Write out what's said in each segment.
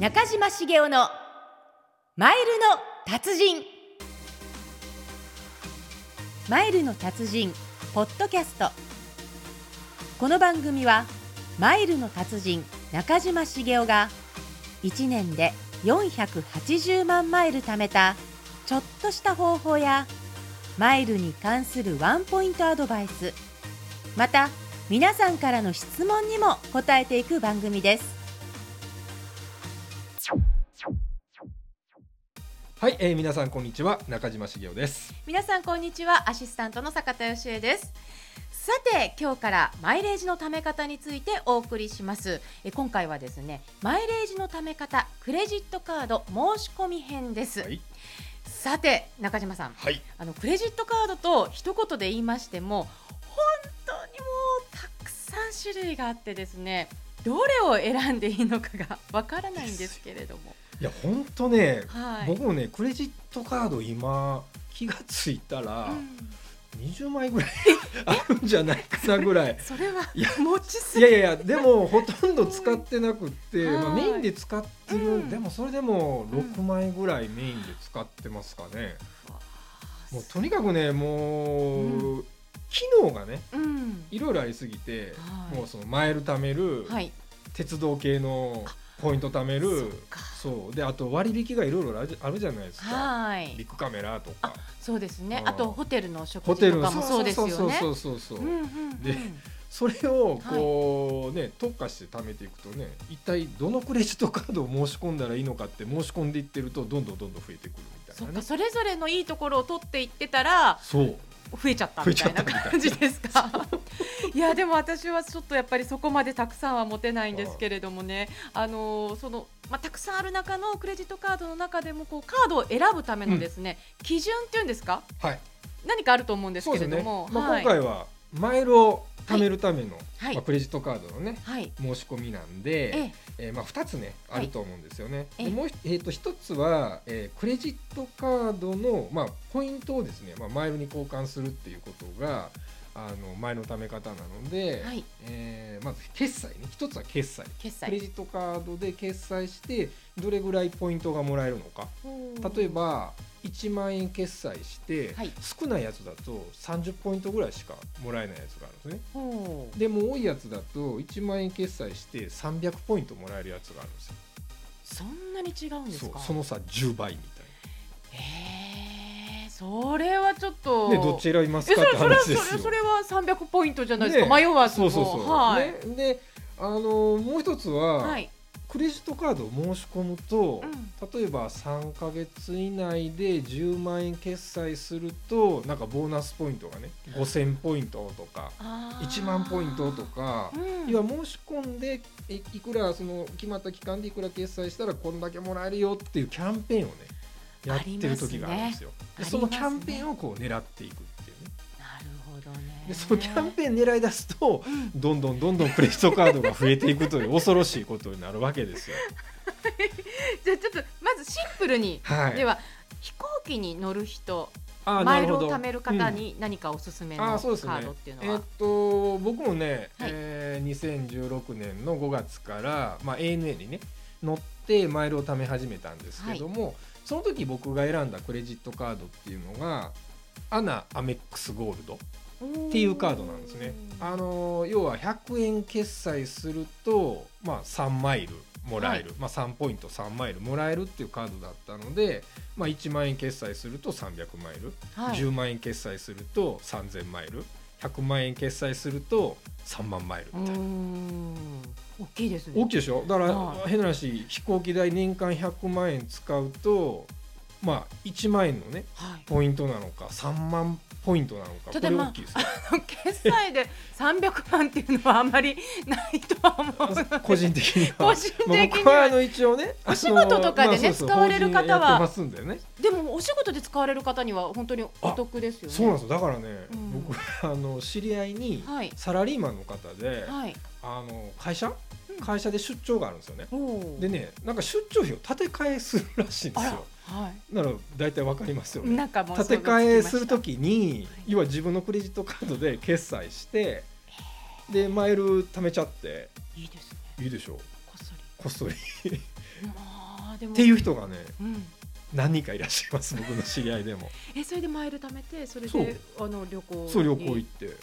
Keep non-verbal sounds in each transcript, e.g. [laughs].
中島茂雄のマイルの達人。マイルの達人ポッドキャスト。この番組はマイルの達人中島茂雄が1年で480万マイル貯めたちょっとした方法やマイルに関するワンポイントアドバイス。また皆さんからの質問にも答えていく番組です。はい、えー、皆さんこんにちは中島茂雄です。皆さんこんにちはアシスタントの坂田芳恵です。さて今日からマイレージの貯め方についてお送りします。え今回はですねマイレージの貯め方クレジットカード申し込み編です、はい。さて中島さん。はい。あのクレジットカードと一言で言いましても種類があってですねどれを選んでいいのかが [laughs] わからないんですけれども。いや本当ね、はい。僕もねクレジットカード今気がついたら、うん。20枚ぐらい [laughs] あるんじゃないかなぐらい。[laughs] それはいや持ちすいやいやいやでもほとんど使ってなくって、はいまあ、メインで使ってる、うん。でもそれでもうん。6枚ぐらいメインで使ってますかね、わもうとにかくねもう、う機能がねうん。いろいろありすぎて、はい。もうそのマイル貯める、はい。鉄道系のポイント貯めるそう。であと割引がいろいろあるじゃないですか。はい。ビッグカメラとか。そうですね。うん。あとホテルの食事とかもそうですよね。そうそうそうそうでそれをこうね特化して貯めていくとね一体どのクレジットカードを申し込んだらいいのかって申し込んでいってるとどんどんどんどん増えてくるみたいなねそれぞれのいいところを取っていってたらそう増えちゃったみたいな感じですか？[laughs] いやでも私はちょっとやっぱりそこまでたくさんは持てないんですけれどもね。あのーそのまあたくさんある中のクレジットカードの中でもこうカードを選ぶためのですね、基準っていうんですか？はい。何かあると思うんですけれども、まあ、はい。今回はマイルを貯めるための、はい。まあ、クレジットカードのねはい。申し込みなんで、ええ。えーまあ、2つねはい。あると思うんですよね。ええ。でもうひ、えー、と1つは、えークレジットカードの、まあ、ポイントをですね、まあ、マイルに交換するっていうことがあのマイルのため方なので、はい。えーまず決済ね。1つは決済。決済。クレジットカードで決済してどれぐらいポイントがもらえるのか。例えば1万円決済して、はい少ないやつだと30ポイントぐらいしかもらえないやつがあるんですね。でも多いやつだと1万円決済して300ポイントもらえるやつがあるんですよ。そんなに違うんですか？そうその差10倍みへえ、それはちょっと。たいな。でどっち選びますえかってそれそれは話ですよ。それは三百ポイントじゃないですか。ね迷わずもそうそうそう。はい。ね、であのもう一つは、はい。クレジットカードを申し込むと、うん。例えば3ヶ月以内で10万円決済するとなんかボーナスポイントがね5000ポイントとかあー。1万ポイントとか。うん。要は申し込んでいいくらその決まった期間でいくら決済したらこんだけもらえるよっていうキャンペーンをねやってる時があるんですよ。すね。でそのキャンペーンをこう狙っていくでそのキャンペーン狙い出すとうんどんどんどんどんクレジットカードが増えていくという [laughs] 恐ろしいことになるわけですよ。[laughs] じゃあちょっとまずシンプルに。はい。では飛行機に乗る人、マイルを貯める方に何かおすすめのカあードっていうのえっは。と僕もね、はいえー2016年の5月から、まあ、ANA にね乗ってマイルを貯め始めたんですけども、その時僕が選んだクレジットカードっていうのがアナアメックスゴールドっていうカードなんですね。あの要は100円決済すると、まあ、3マイルもらえる、まあ、3ポイント3マイルもらえるっていうカードだったので、まあ、1万円決済すると300マイル、はい。10万円決済すると3000マイル。100万円決済すると3万マイルみたいな。ん。大きいですね。大きいでしょ？だから、はい。変な話飛行機代年間100万円使うとまあ1万円のねはい。ポイントなのか3万ポイントなのかこれただまあ大きいですよ。決済で300万っていうのはあんまりないとは思う [laughs] 個人的には。[laughs] 個人的まあにはあの一応ねお仕事とかでね使われる方は。でね。でもお仕事で使われる方には本当にお得ですよね。そうなんですよ。だからね、うん。僕 [laughs] あの知り合いにはい。サラリーマンの方で、はい。あの会社？うん。会社で出張があるんですよね。おお。でねなんか出張費を立て替えするらしいんですよはなら大体わかりますよい。ねなんかもう立て替えするときに、はい。要は自分のクレジットカードで決済してでマイル貯めちゃっていいですね。いいでしょう。こっそり。こっそり。っまあでも。ていう人がねうん。何人かいらっしゃいます僕の知り合いでも。えそれでマイル貯めてそれであの旅行に。そう旅行行って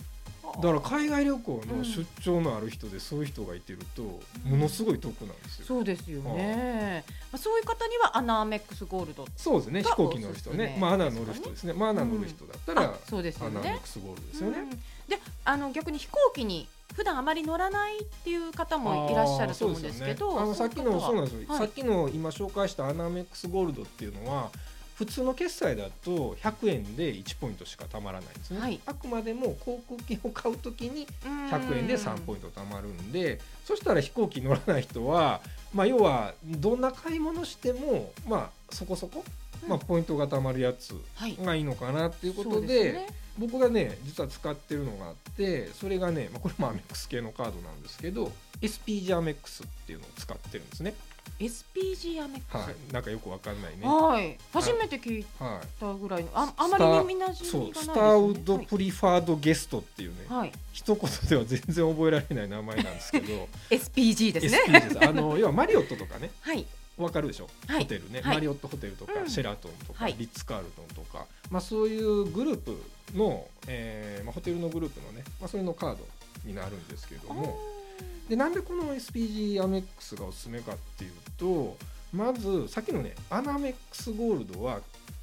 だから海外旅行うん。の出張のある人でそういう人がいてるとものすごい得なんですよ。そうですよね、まあ、そういう方にはアナアメックスゴールド。そうですね。が飛行機乗る人ね。まあアナ乗る人ですね。まあアナ乗る人だったらあそうですよアナメッねクスゴールドですよね。うん。であの逆に飛行機に普段あまり乗らないっていう方もいらっしゃると思うんですけどね。あのさっきのそうなんですよ、はい。さっきの今紹介したアナメックスゴールドっていうのは普通の決済だと100円で1ポイントしかたまらないんですね、はい。あくまでも航空券を買うときに100 100円で3ポイントたまるんでそしたら飛行機乗らない人は、まあ、要はどんな買い物しても、まあ、そこそこ、まあ、ポイントがたまるやつはい。がいいのかなっていうことそうで,、すね。僕がね実は使ってるのがあってそれがね、まあ、これもアメックス系のカードなんですけど SPG アメックスっていうのを使ってるんですね。SPG アメックスはい、なんかよくわかんないね。はい。初めて聞いはい、たぐらいの。ああまりにみなじみがないですそう。スターウッドねプリファードゲストっていうね、はい、はい、一言では全然覚えられない名前なんですけど。[laughs] SPG ですね。SPG です。あの [laughs] 要はマリオットとかね。はい。わかるでしょ、はい。ホテルね、はい。マリオットホテルとか、うん。シェラトンとか、はい。リッツ・カールトンとか、まあ、そういうグループの、えーまあ、ホテルのグループのね、まあ、それのカードになるんですけどもでなんでこの SPG アメックスがおすすめかっていうとまずさっきのねアナメックスゴールドは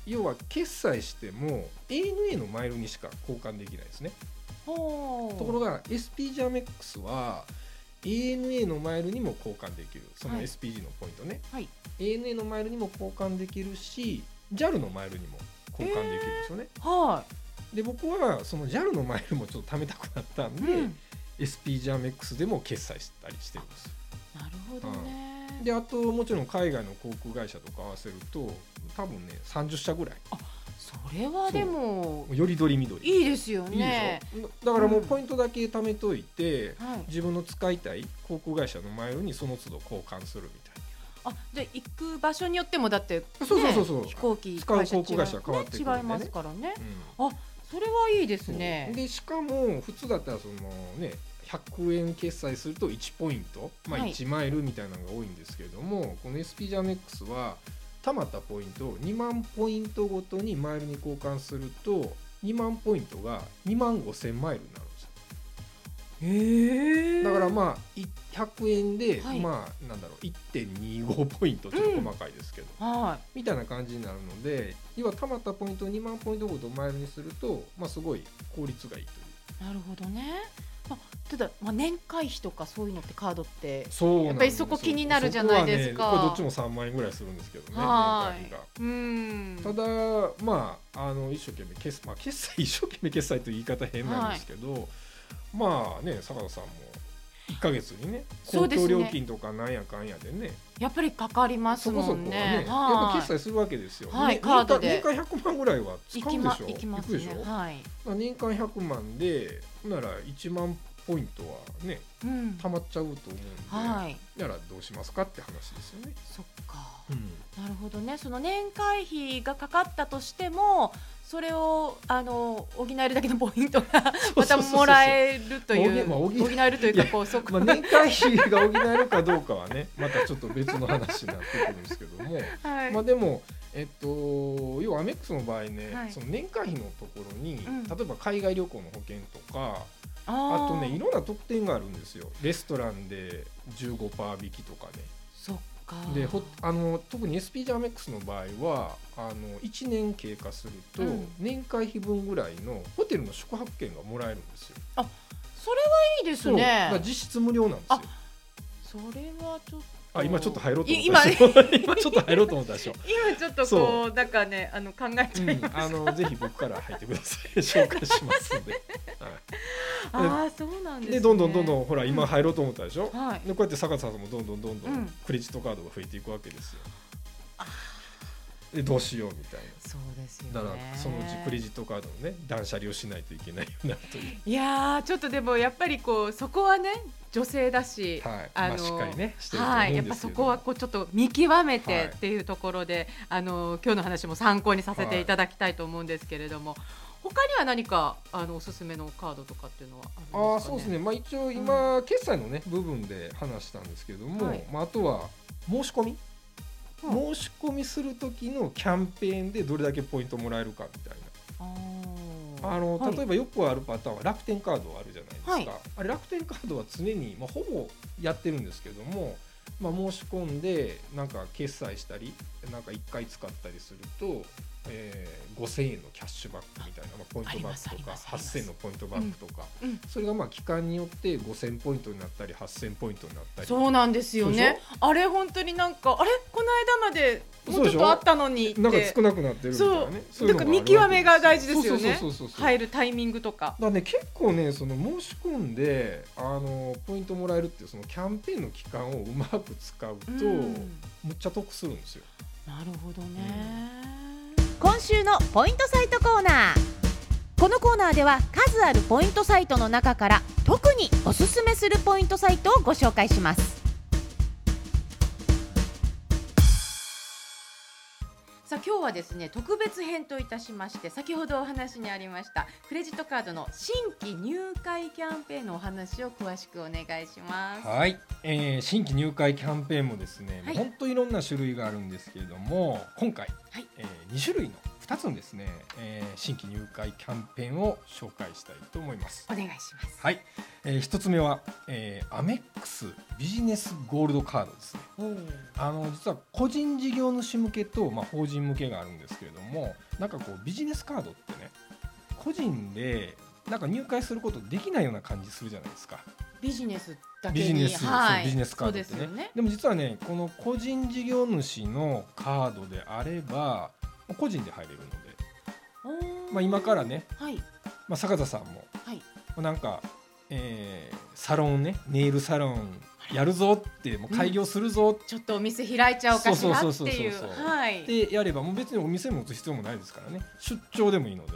要は決済しても ANA のマイルにしか交換できないですね。ところが SPG アメックスは ANA のマイルにも交換できる。そのはい。SPG のポイントね、はい。ANA のマイルにも交換できるし JAL のマイルにも交換できるんですよね、はで僕はその JAL のマイルもちょっと貯めたくなったんい、で、うん、アメックスでも決済したりしてるんです。なるほどね、であともちろん海外の航空会社とか合わせると多分ね30社ぐらい。それはでもよりどりみどりいいですよいいねでしょ？だからもううん。ポイントだけ貯めといて、はい。自分の使いたい航空会社のマイルにその都度交換するみたいあじゃあ行く場所によってもだって、ね、そうそうそうそう。飛行機使う航空会社が変わってくるんでね。違いますからね。な、あそれはいいですね。でしかも普通だったらそのね100円決済すると1ポイント、まあ、はい。1マイルみたいなのが多いんですけれども、この SP ジャメックスは貯まったポイントを2万ポイントごとにマイルに交換すると2万ポイントが2万5千マイルになるんですよ。だからまあい100円で、はい。まあなんだろう1.25ポイントちょっと細かいですけど、はみたいな感じになるので要は貯まったポイントを2万ポイントごとマイルにすると、まあ、すごい効率がいいという。いなるほどね。あただ、まあ、年会費とかそういうのってカードってそうやっぱりそこ気になるじゃないですか。ね、これどっちも3万円ぐらいするんですけどねはい。年会費が。うん。ただまああの一生懸命決,、まあ、決済一生懸命決済という言い方変なんですけど、まあね坂田さんも1か月にね公共料金とかなんやかんやでね。やっぱりかかりますそこそこはね。もんねやっぱはい決済するわけですよ。はいねカードで。年間年間100万ぐらいは使うでしょ？行きまくでしょ、ねはい、年間100万でなら1万ポイントはねうん、たまっちゃうと思うんで、はい。ならどうしますかって話ですよね。そっか。うん。なるほどね。その年会費がかかったとしてもそれをあの補えるだけのポイントがまたもらえるという補えるというかこうそこまあ、年会費が補えるかどうかはねまたちょっと別の話になってくるんですけども、はい。まあでもえっと要はアメックスの場合ね、はい。その年会費のところに、ん。例えば海外旅行の保険とかあとねいろんな特典があるんですよ。レストランで15%引きとかね。そっかでほあの特に SP ジャーメックスの場合はあの1年経過すると、うん。年会費分ぐらいのホテルの宿泊券がもらえるんですよ。それはいいですね。実質無料なんですよ。それはちょっとあ今ちょっと入ろうと思っい今たでしょ。今。ちょっと入ろうと思ったでしょ、[laughs] 今ちょっとそ [laughs] こうなんかねあの考えちうん、ゃいます、あのぜひ僕から入ってください。[laughs] 紹介しますんで、はああそうなんい、ですね。でどんどんどんどんほら今うん入ろうと思ったでしょ、はい。でこうやって坂田さんもどんどんどんどうんん。クレジットカードが増えていくわけですよでどうしようみたいそうですよね。なだからそのうちクレジットカードのね断捨離をしないといけないようになるという。いやーちょっとでもやっぱりこうそこはね女性だし、はい。あのまあしっかりねしてると思はい、やっぱうんですけど。そこはこうちょっと見極めはいてっていうところで、あの今日の話も参考にさせていただきたいと思うんですけれども、他には何かあのおすすめのカードとかっていうのはあるんですか、ね、ああそうですね、まあ、一応今、決済の、ね、部分で話したんですけども、はい。まあ、あとは申し込み、うん申し込みする時のキャンペーンでどれだけポイントもらえるかみたいな。あの、はい。例えばよくあるパターンは楽天カードあるじゃないですか、はい。あれ楽天カードは常に、まあ、ほぼやってるんですけども、まあ、申し込んでなんか決済したりなんか1回使ったりすると、えー、5000円のキャッシュバックみたいな、まあ、ポイントバックとかますあります8000のポイントバックとか、うんそれがまあ期間によって5000ポイントになったり8000ポイントになったりそうなんですよね。であれ本当になんかあれ？この間までもそうちょっとあったのにって。なんか少なくなってるみたいそう。なねそうだから見極めが大事ですよね。入るタイミングとか。だね結構ねその申し込んであのポイントもらえるっていうそのキャンペーンの期間をうまく使うと、うん。むっちゃ得するんですよ。なるほどね、今週のポイントサイトコーナー。このコーナーでは数あるポイントサイトの中から特におすすめするポイントサイトをご紹介しますさあ今日はですね特別編といたしまして先ほどお話にありましたクレジットカードの新規入会キャンペーンのお話を詳しくお願いします。はい、えー新規入会キャンペーンもですね、はい。本当いろんな種類があるんですけれども今回、はい。え2種類の2つのですね、えー新規入会キャンペーンを紹介したいと思います。お願いします。はい、え1つ目は、えーアメックスビジネスゴールドカードですね。あの実は個人事業主向けと、まあ、法人向けがあるんですけれどもなんかこうビジネスカードってね個人でなんか入会することできないような感じするじゃないですか。ビジネスだけにビジネス、はい、ビジネスカードってね。ね。でも実はねこの個人事業主のカードであれば個人で入れるので、まあ、今からね、はい。まあ、坂田さんも、はい。まあなんか、えーサロンねネイルサロンやるぞってもう開業するぞ。ちょっとお店開いちゃおうかしらそう。そうそうっていうそうそう。はい。ってやればもう別にお店持つ必要もないですからね。出張でもいいので、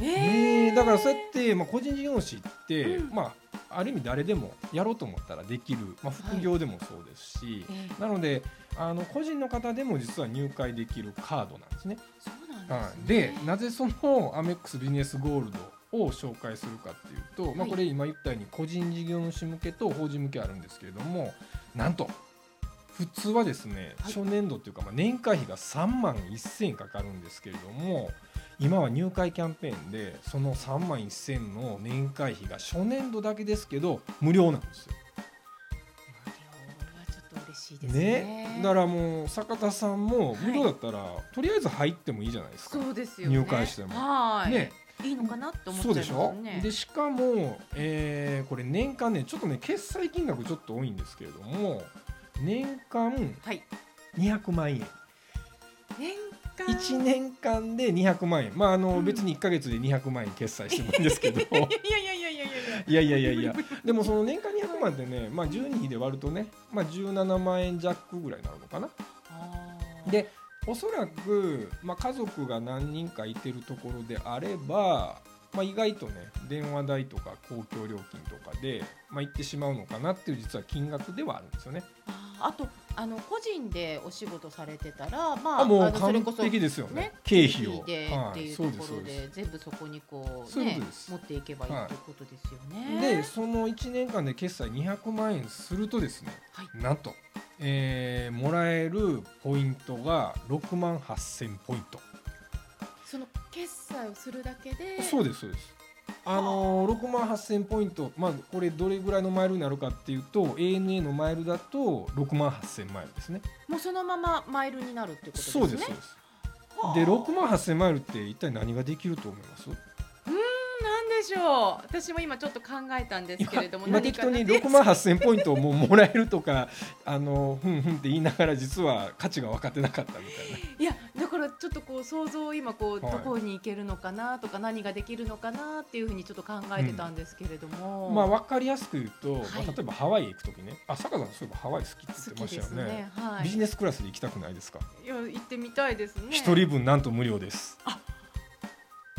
えだからそうやっって、まあ、個人事業主って、うん。まあある意味誰でもやろうと思ったらできる、まあ、副業でもそうですし、なのであの個人の方でも実は入会できるカードなんですね。そうです、ね、でなぜそのアメックスビジネスゴールドを紹介するかっていうと、まあ、はい。これ今言ったように個人事業主向けと法人向けあるんですけれどもなんと普通はですねはい。初年度っていうか、まあ、年会費が3万1000円かかるんですけれども今は入会キャンペーンでその3万1000の年会費が初年度だけですけど無料なんですよ。ね。ね。だからもう坂田さんもはい。無料だったら、とりあえず入ってもいいじゃないですか。そうですよね。入会しても。はい、ね。いいのかなって思っちゃいうますね。でしかも、えーこれ年間ねちょっとね決済金額ちょっと多いんですけれども年間はい。200万円。年間1年間で200万円。まああの、うん。別に1か月で200万円決済してもいいんですけど。[laughs] いやいやいやいやいやいや。いやいやでもその年間200万ってね、まあ、12比で割るとね、まあ、17万円弱ぐらいになるのかな。でおそらく、まあ、家族が何人かいてるところであれば、まあ、意外とね電話代とか公共料金とかで、まあ、行ってしまうのかなっていう実は金額ではあるんですよね。あとあの個人でお仕事されてたらまああもう完あのそれこそ璧ですよねね経費を。でっていうところでで全部そこにこうねことです持っていけばいいはいということですよす。ね。でその1年間で決済200万円するとですね、はいなんと、えーもらえるポイントが6万8000ポイント。その決済をするだけでそうですそうです。あのー、6万8000ポイント、まあ、これどれぐらいのマイルになるかっていうと ANA のマイルだと6万8000マイルですね。もうそのままマイルになるってことですね？そうですそうです。で6万8000マイルって一体何ができると思います？なんでしょう。私も今ちょっと考えたんですけれども、今適当に6万8000ポイントをもうもらえるとかあのふんふんって言いながら実は価値が分かってなかったみたいなからちょっとこう想像を今こう、はい。どこに行けるのかなとか何ができるのかなっていうふうにちょっと考えてたんですけれども、まあ分かりやすく言うと、はい。まあ、例えばハワイへ行く時ね。あ坂田さんそういえばハワイ好きって言ってましたよね。ね。はい。ビジネスクラスで行きたくないですか？いや行ってみたいですね。一、人分なんと無料です。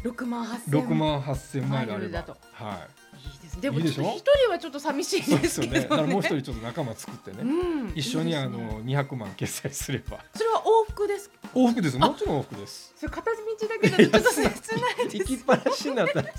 六万八千。6万8000マイルあれば。マイルだと。はい。いいですでも一人はちょっと寂しいでけどねですすよね。だからもう一人ちょっと仲間作ってね、うん。一緒にあの200万決済すれば。それは往復ですか？往復です。もちろん往復です。それ片道だけだとちょっと切ないです [laughs] 行きっぱなしになった。ら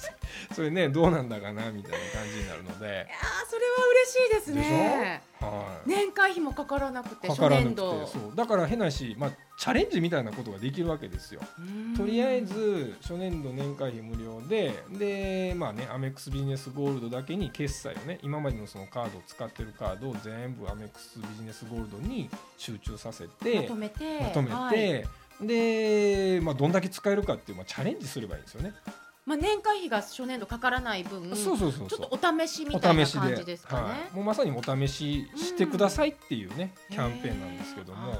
それねどうなんだかなみたいな感じになるので。いやーそれは嬉しいですね。はい、年会費もかからなくて初年度。そう。だから変なし、まあ、チャレンジみたいなことができるわけですよ。うん。とりあえず初年度年会費無料ででまあねアメックスビジネスゴールドだけに決済をね今までのそのカードを使ってるカードを全部アメックスビジネスゴールドに集中させまてとめて。まとめて、はいで、まあ、どんだけ使えるかっていう、まあ、チャレンジすればいいんですよね。まあ、年会費が初年度かからない分そうそうそうちょっとお試しみたいな感じですかね。はい、もうまさにお試ししてくださいっていうね、うん。キャンペーンなんですけども。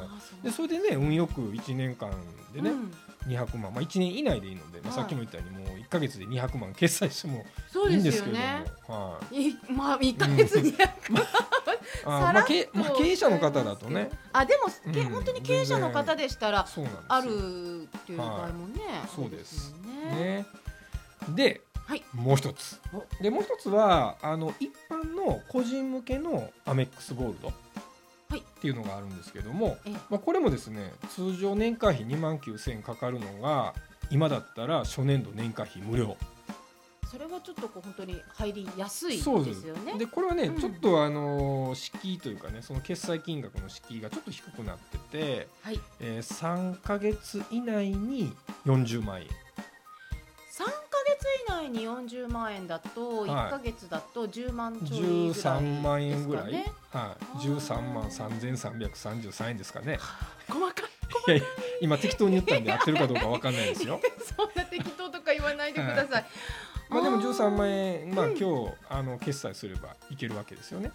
でそれでね運よく1年間でね、うん。200万、まあ、1年以内でいいので、まあ、はい。さっきも言ったようにもう1か月で200万。決済してもいいんですすけども、よね。はい。いまあ一ヶ月に、[laughs] あさらっとまあけまあ、経営者の方だとね。あでも、けうん。本当に経営者の方でしたらあるっていう場合もね、そうです。ね。ねで、はい。もう一つ。お。でもう一つはあの一般の個人向けのアメックスゴールドはい。っていうのがあるんですけども、ええ。まあ、これもですね通常年会費2万9000円かかるのが今だったら初年度年会費無料。それはちょっとこう本当に入りやすいですよね。でこれはね、うん。ちょっとあの敷居というかねその決済金額の敷居がちょっと低くなってて、はい。えー、3か月以内に40万円三ヶ月以内に40万円だと一はい。ヶ月だと10万ちょいぐらいですかね。13万円ぐらい、はい、あー13万3333円ですかね。[laughs] 細かい。い。今適当に言ったんで合ってるかどうかわかんないですよ。[laughs] そんな適当とか言わないでください。まあでもあー。13万円まあうん。今日あの決済すればいけるわけですよね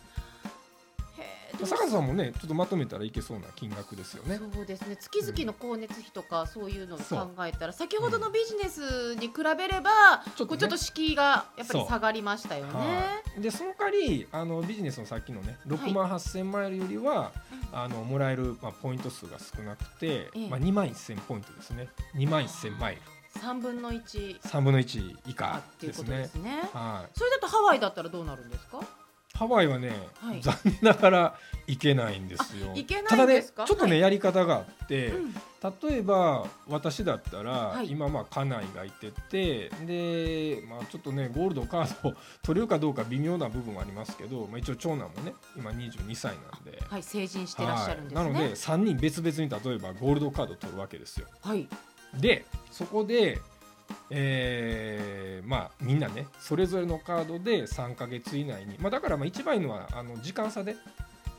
坂田さんもねちょっとまとめたらいけそうな金額ですよね。そうですね。月々の光熱費とかそういうのを考えたら先ほどのビジネスに比べればちょっとちょっと敷居がやっぱり下がりましたよね。はい、でその代わりあのビジネスのさっきのね6万8000マイルよりは、あのもらえる、まあ、ポイント数が少なくて、ええ。まあ、2万1000ポイントですね。2万1000マイル。3分の1 3分の1以下っていうですねことですね。はい、それだとハワイだったらどうなるんですか？ハワイはね、はい。残念ながら行けないんですよ。あ行けないんただねですかちょっとね、はいやり方があって、うん。例えば私だったら、はい。今まあ家内がいててで、まあ、ちょっとねゴールドカードを取れるかどうか微妙な部分はありますけど、まあ、一応長男もね今22歳なんで。はい成人してらっしゃるんですね。はい。なので3人別々に例えばゴールドカードを取るわけですよ。はい。でそこで、えーまあみんなねそれぞれのカードで3か月以内に、まあ、だからまあ一番いいのはあの時間差で、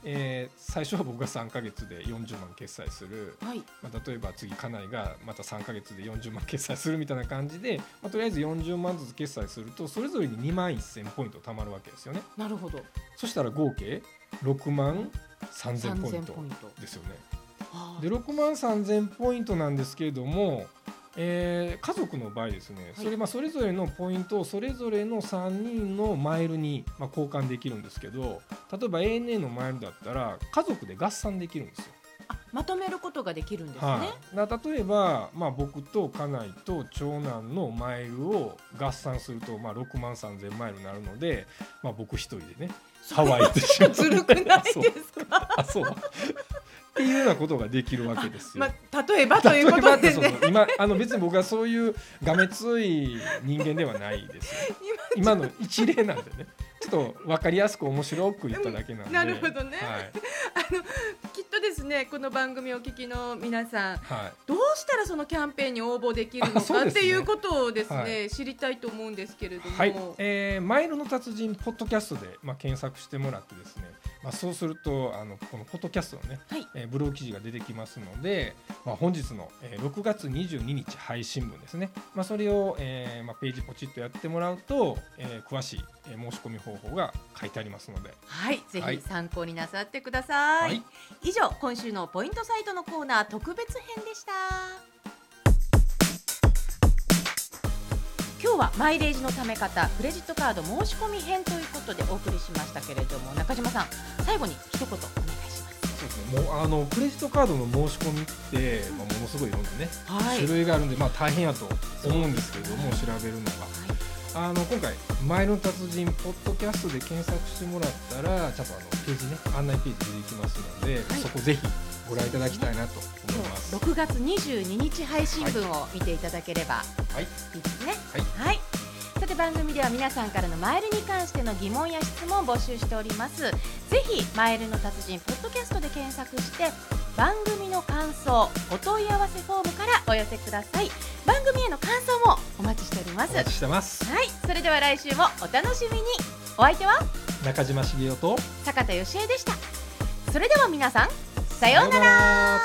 えー最初は僕が3か月で40万決済する、はい。まあ、例えば次家内がまた3か月で40万決済するみたいな感じで、まあ、とりあえず40万ずつ決済するとそれぞれに2万1000ポイント貯まるわけですよね。なるほど。そしたら合計6万3000ポイン3000トポイント。ですよね。はあで6万3000ポイントなんですけれども、えー家族の場合ですね、はいそれまあそれぞれのポイントをそれぞれの3人のマイルにまあ交換できるんですけど例えば ANA のマイルだったら家族で合算できるんですよ。あまとめることができるんですね。はい、例えば、まあ、僕と家内と長男のマイルを合算すると、まあ、6万3000マイルになるので、まあ、僕一人でねハワイ行ってしまうずるくないですか？あ [laughs] そうっていうようなことができるわけですよ。まあ例えばということでね。今あの別に僕はそういうがめつい人間ではないですよ。今の一例なんでね。ちょっと分かりやすく面白く言っただけなんで、なるほどね。はいきっとですねこの番組をお聞きの皆さんはい、どうしたらそのキャンペーンに応募できるのかね。ていうことをですね、はい。知りたいと思うんですけれども、はい。えーマイルの達人ポッドキャストで、まあ、検索してもらってですね、まあ、そうするとあのこのポッドキャストのね、はい。えーブログ記事が出てきますので、まあ、本日の、えー6月22日配信分ですね、まあ、それを、えーまあ、ページポチッとやってもらうと、えー詳しい、えー申し込み方法が書いてありますので、はい、ぜはい。ひ参考になさってください。はい以上、今週のポイントサイトのコーナー特別編でした。今日はマイレージのため方、クレジットカード申し込み編ということでお送りしましたけれども、中島さん、最後に一言お願いします。そうですねもうあのクレジットカードの申し込みって、まあ、ものすごいいろんなね、はい種類があるんで、まあ、大変やと思うんですけれども調べるのが。あの今回「マイルの達人」ポッドキャストで検索してもらったらちゃんとあのページね案内ページ出てきますので、はいそこぜひご覧いただきたいなと思います。6月22日配信分を見ていただければはい、いいですね。はいはい。さて番組では皆さんからのマイルに関しての疑問や質問を募集しております。ぜひマイルの達人ポッドキャストで検索して番組の感想、お問い合わせフォームからお寄せください。番組への感想もお待ちしております。はいお待ち。してます。それでは来週もお楽しみに。お相手は？中島茂雄と坂田芳恵でした。それでは皆さん。さようなら